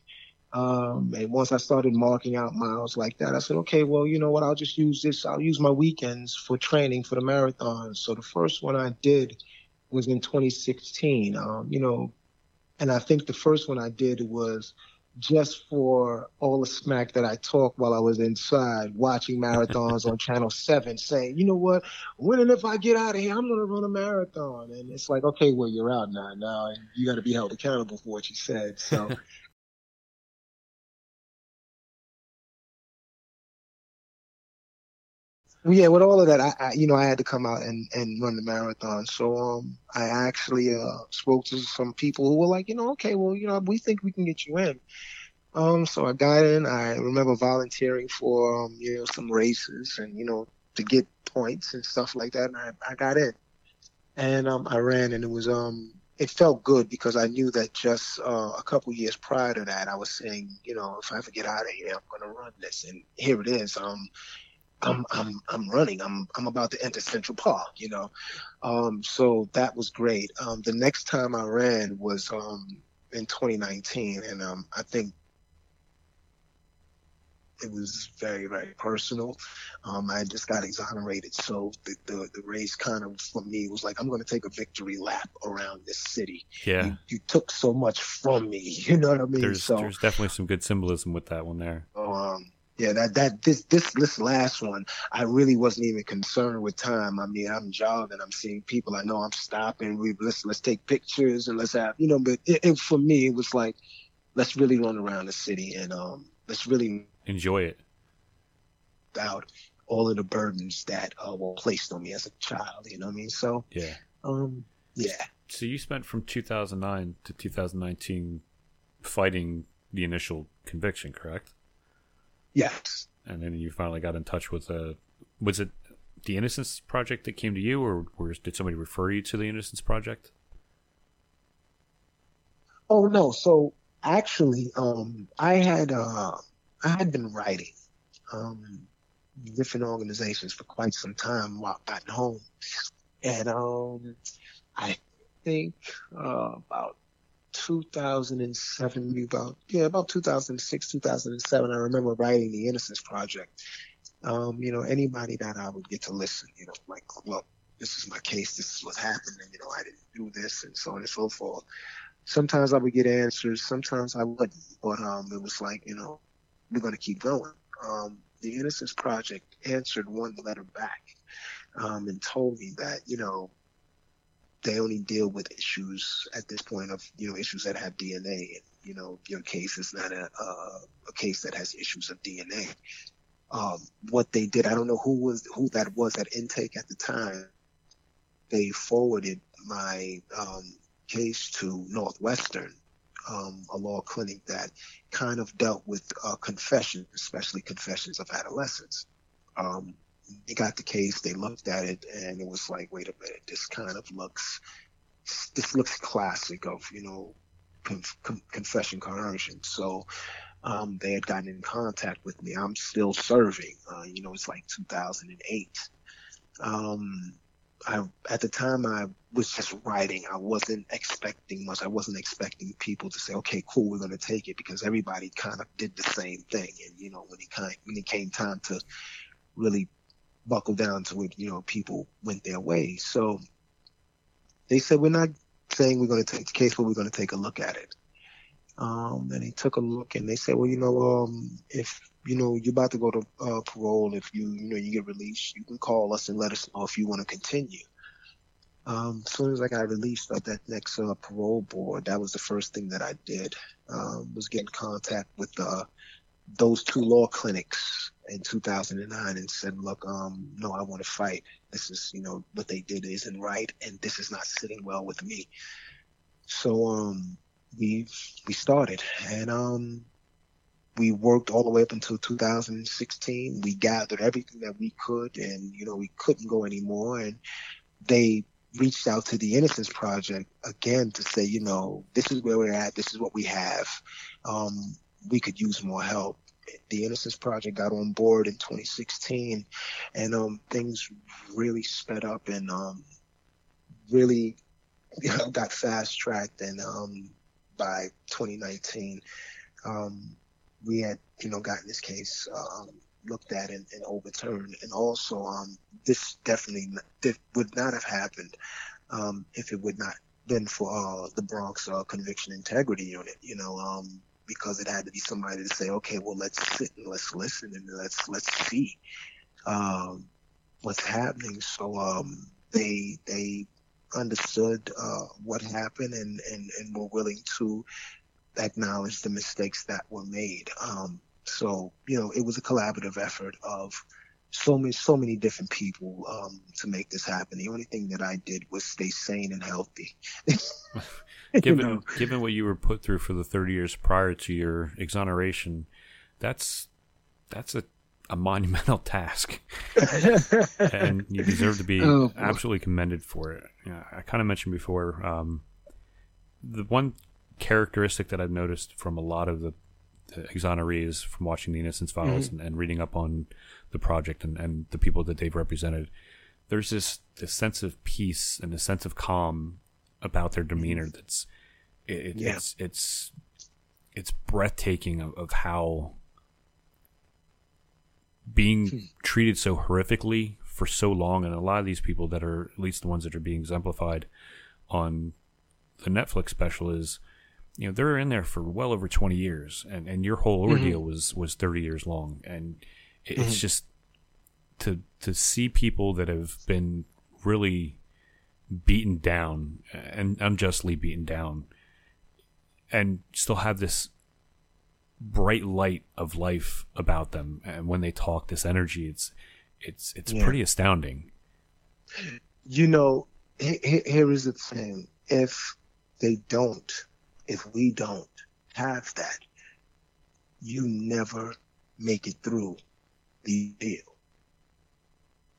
Um, and once I started marking out miles like that, I said, okay, well, you know what? I'll just use this. I'll use my weekends for training for the marathon. So the first one I did was in 2016. Um, you know, and I think the first one I did was just for all the smack that I talked while I was inside watching marathons on Channel 7 saying, you know what, when and if I get out of here, I'm going to run a marathon. And it's like, okay, well, you're out now. Now you got to be held accountable for what you said. So yeah, with all of that, I, I, you know I had to come out and, and run the marathon. So um, I actually uh, spoke to some people who were like, you know, okay, well, you know, we think we can get you in. Um, so I got in. I remember volunteering for um, you know some races and you know to get points and stuff like that. And I, I got in, and um, I ran, and it was um it felt good because I knew that just uh, a couple years prior to that, I was saying, you know, if I ever get out of here, I'm going to run this, and here it is. Um, I'm I'm I'm running. I'm I'm about to enter Central Park, you know. Um, so that was great. Um, the next time I ran was um, in 2019, and um, I think it was very very personal. Um, I just got exonerated, so the, the, the race kind of for me was like I'm going to take a victory lap around this city.
Yeah,
you, you, took so much from me. You know what I mean?
There's
so,
there's definitely some good symbolism with that one there.
Um, yeah, that that this this this last one, I really wasn't even concerned with time. I mean, I'm jogging, I'm seeing people. I know I'm stopping. We let's let's take pictures and let's have you know. But it, it, for me, it was like, let's really run around the city and um, let's really
enjoy it.
Out all of the burdens that uh, were placed on me as a child. You know what I mean? So
yeah,
um, yeah.
So you spent from 2009 to 2019 fighting the initial conviction, correct?
Yes.
And then you finally got in touch with a. Uh, was it the Innocence Project that came to you, or, or did somebody refer you to the Innocence Project?
Oh no! So actually, um, I had uh, I had been writing um, different organizations for quite some time while back home, and um, I think uh, about 2007, about yeah, about 2006, 2007. I remember writing the Innocence Project. Um, you know, anybody that I would get to listen, you know, like, look, this is my case, this is what's happening, you know, I didn't do this, and so on and so forth. Sometimes I would get answers, sometimes I wouldn't, but um, it was like, you know, we're going to keep going. Um, the Innocence Project answered one letter back um, and told me that, you know, they only deal with issues at this point of you know issues that have DNA. And, you know, your case is not a uh, a case that has issues of DNA. Um, what they did, I don't know who was who that was at intake at the time. They forwarded my um, case to Northwestern, um, a law clinic that kind of dealt with uh, confessions, especially confessions of adolescents. They got the case, they looked at it, and it was like, wait a minute, this kind of looks, this looks classic of, you know, conf- confession coercion. So um, they had gotten in contact with me. I'm still serving. Uh, you know, it's like 2008. Um, I, at the time I was just writing. I wasn't expecting much. I wasn't expecting people to say, "Okay, cool, we're going to take it," because everybody kind of did the same thing. And you know, when it kind when it came time to really buckle down to it, you know, people went their way. So they said, we're not saying we're going to take the case, but we're going to take a look at it. Um, and they took a look and they said, well, you know, um, if, you know, you're about to go to uh, parole, if you, you know, you get released, you can call us and let us know if you want to continue. Um, as soon as I got released at that next uh, parole board, that was the first thing that I did, um, was get in contact with uh, those two law clinics in 2009 and said, look, um, no, I want to fight. This is, you know, what they did isn't right, and this is not sitting well with me. So, um, we we started, and um, we worked all the way up until 2016. We gathered everything that we could, and you know, we couldn't go anymore, and they reached out to the Innocence Project again to say, you know, this is where we're at. This is what we have. Um, we could use more help the Innocence Project got on board in 2016, and um, things really sped up and um, really you know, got fast tracked. And um, by 2019, um, we had you know gotten this case um, looked at and, and, overturned. And also, um, this definitely this would not have happened if it would not been for uh, the Bronx uh, Conviction Integrity Unit. You know, because it had to be somebody to say, okay, well, let's sit and let's listen and let's let's see um, what's happening. So um, they they understood uh, what happened and, and and were willing to acknowledge the mistakes that were made. Um, so you know, it was a collaborative effort of so many so many different people um, to make this happen. The only thing that I did was stay sane and healthy.
given you know? given what you were put through for the 30 years prior to your exoneration, that's that's a a monumental task, and you deserve to be oh, absolutely commended for it. Yeah, I kind of mentioned before um, the one characteristic that I've noticed from a lot of the, the exonerees from watching the Innocence Files mm-hmm. and, and, reading up on the project and, and the people that they've represented, there's this this sense of peace and a sense of calm about their demeanor that's it, yeah. it's it's it's breathtaking of, of how being hmm. treated so horrifically for so long and a lot of these people that are at least the ones that are being exemplified on the Netflix special is you know they're in there for well over 20 years and and your whole mm-hmm. ordeal mm-hmm. was was 30 years long and it, mm-hmm. it's just to to see people that have been really beaten down and unjustly beaten down and still have this bright light of life about them and when they talk this energy it's it's it's yeah. pretty astounding
you know here is the thing if they don't if we don't have that you never make it through deal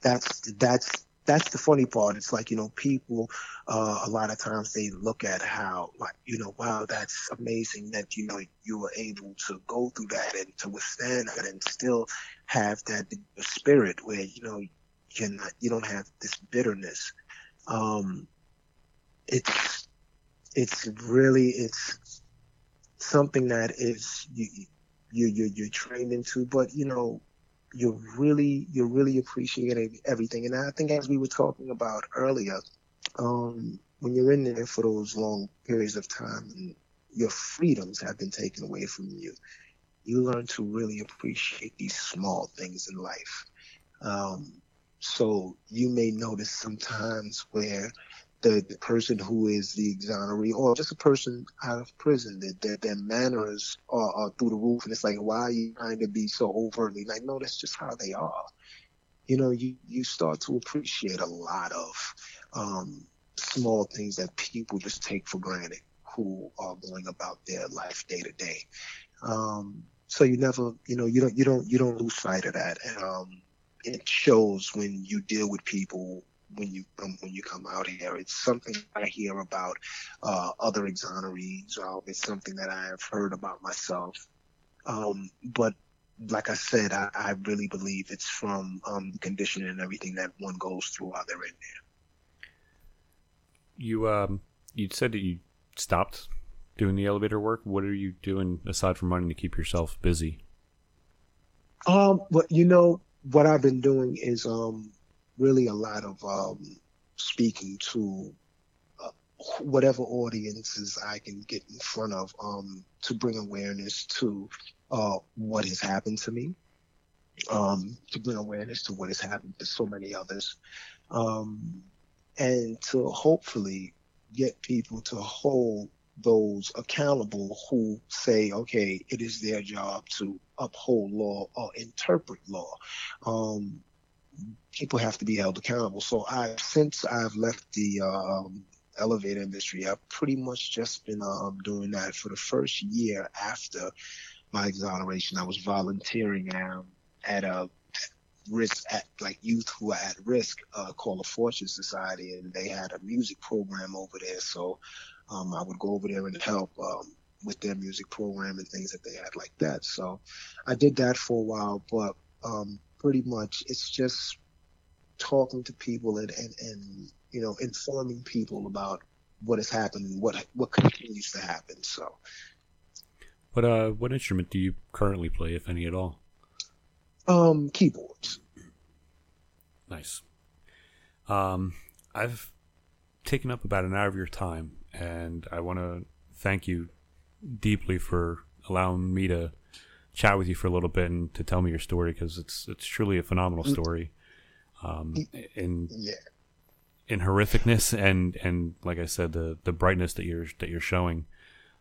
that's that's that's the funny part. It's like, you know, people, uh, a lot of times they look at how, like, you know, wow, that's amazing that, you know, you were able to go through that and to withstand that and still have that spirit where, you know, you're not, you don't have this bitterness. Um, it's, it's really, it's something that is, you, you, you're trained into, but, you know, you're really you're really appreciating everything. And I think as we were talking about earlier, um, when you're in there for those long periods of time and your freedoms have been taken away from you, you learn to really appreciate these small things in life. Um, so you may notice sometimes where the, the person who is the exoneree or just a person out of prison that their, their manners are, are through the roof. And it's like why are you trying to be so overtly like no that's just how they are. You know you you start to appreciate a lot of um, small things that people just take for granted who are going about their life day to day. Um, so you never you know you don't you don't you don't lose sight of that. And um, it shows when you deal with people when you um, when you come out here. It's something I hear about uh, other exonerees. Uh, it's something that I have heard about myself. Um, but like I said, I, I really believe it's from um, the conditioning and everything that one goes through while they're in there.
You um, you said that you stopped doing the elevator work. What are you doing aside from running to keep yourself busy?
Um, but you know what I've been doing is um really a lot of um, speaking to uh, whatever audiences I can get in front of um, to bring awareness to uh, what has happened to me, um, to bring awareness to what has happened to so many others, um, and to hopefully get people to hold those accountable who say, okay, it is their job to uphold law or interpret law. Um, people have to be held accountable. So I, since I've left the um, elevator industry, I've pretty much just been um, doing that for the first year after my exoneration. I was volunteering um, at a risk at like youth who are at risk uh, called the Fortune Society, and they had a music program over there. So um, I would go over there and help um, with their music program and things that they had like that. So I did that for a while, but um, pretty much it's just talking to people and, and, and you know informing people about what has happened and what what continues to happen. So,
what uh what instrument do you currently play, if any at all?
Um, keyboards.
Nice. Um, I've taken up about an hour of your time, and I want to thank you deeply for allowing me to chat with you for a little bit and to tell me your story because it's it's truly a phenomenal mm. story. Um, in
yeah.
in horrificness and and like I said, the the brightness that you're that you're showing.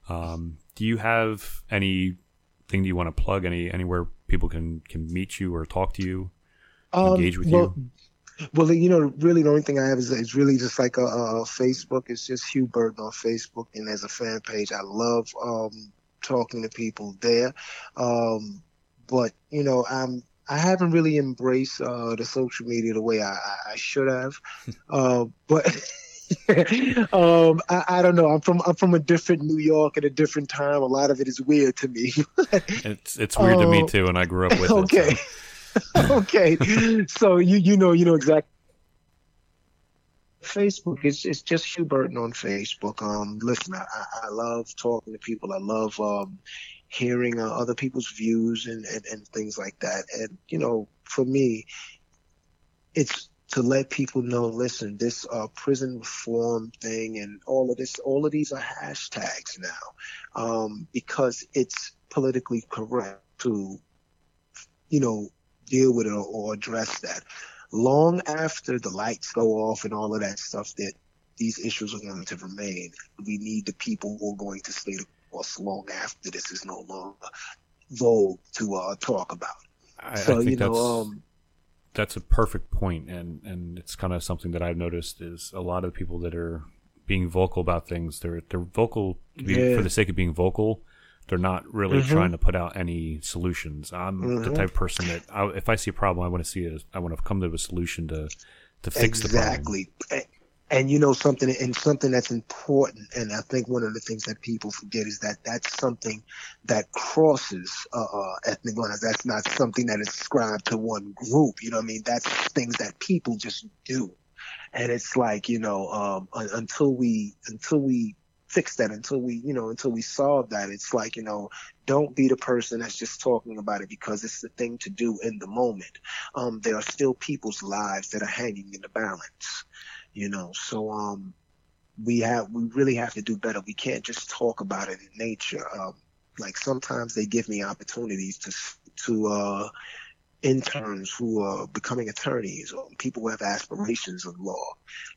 Um, do you have anything you want to plug? Any anywhere people can can meet you or talk to you, um, engage with well, you?
Well, you know, really, the only thing I have is, is really just like a, a Facebook. It's just Huwe Burton on Facebook, and as a fan page, I love um, talking to people there. Um, but you know, I'm I haven't really embraced uh, the social media the way I, I should have. uh, but um, I, I, don't know. I'm from I'm from a different New York at a different time. A lot of it is weird to me.
it's it's weird um, to me um, too, and I grew up with
okay.
it.
So. okay, so you you know you know exactly. Facebook is it's just Huwe Burton on Facebook. Um, listen, I, I love talking to people. I love um, hearing uh, other people's views and, and, and things like that. And you know, for me, it's to let people know, listen, this uh, prison reform thing and all of this, all of these are hashtags now, um, because it's politically correct to, you know, deal with it or, or address that long after the lights go off and all of that stuff that these issues are going to remain. We need the people who are going to stay the course long after this is no longer vogue to uh, talk about.
I, so, I you know, um, that's a perfect point, and and it's kind of something that I've noticed is a lot of the people that are being vocal about things. They're they're vocal yeah. for the sake of being vocal, they're not really mm-hmm. trying to put out any solutions. I'm mm-hmm. the type of person that I, if I see a problem, I want to see it. I want to come to a solution to to fix
exactly.
the problem.
And you know something, and something that's important, and I think one of the things that people forget is that that's something that crosses uh, uh, ethnic lines. That's not something that is ascribed to one group. You know what I mean? That's things that people just do, and it's like you know, um, until we until we fix that until we, you know, until we solve that. It's like, you know, don't be the person that's just talking about it because it's the thing to do in the moment. Um, there are still people's lives that are hanging in the balance, you know. So um, we have, we really have to do better. We can't just talk about it in nature. Um, like sometimes they give me opportunities to to uh, interns who are becoming attorneys or people who have aspirations of law,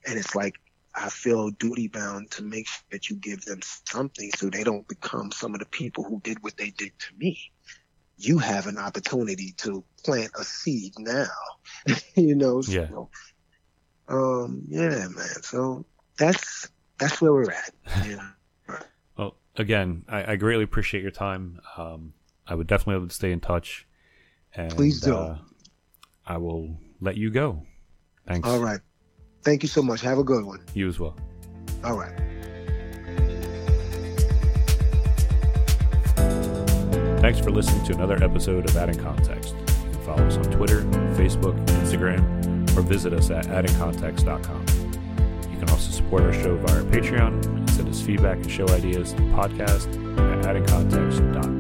and it's like I feel duty bound to make sure that you give them something so they don't become some of the people who did what they did to me. You have an opportunity to plant a seed now, you know.
Yeah.
So, um, yeah, man. So that's that's where we're at. Yeah.
well, again, I, I, greatly appreciate your time. Um, I would definitely have to stay in touch. And,
Please do.
Uh, I will let you go. Thanks.
All right. Thank you so much. Have a good one.
You as well.
All right.
Thanks for listening to another episode of Adding Context. You can follow us on Twitter, Facebook, Instagram, or visit us at addingcontext.com. You can also support our show via Patreon and send us feedback and show ideas to podcast at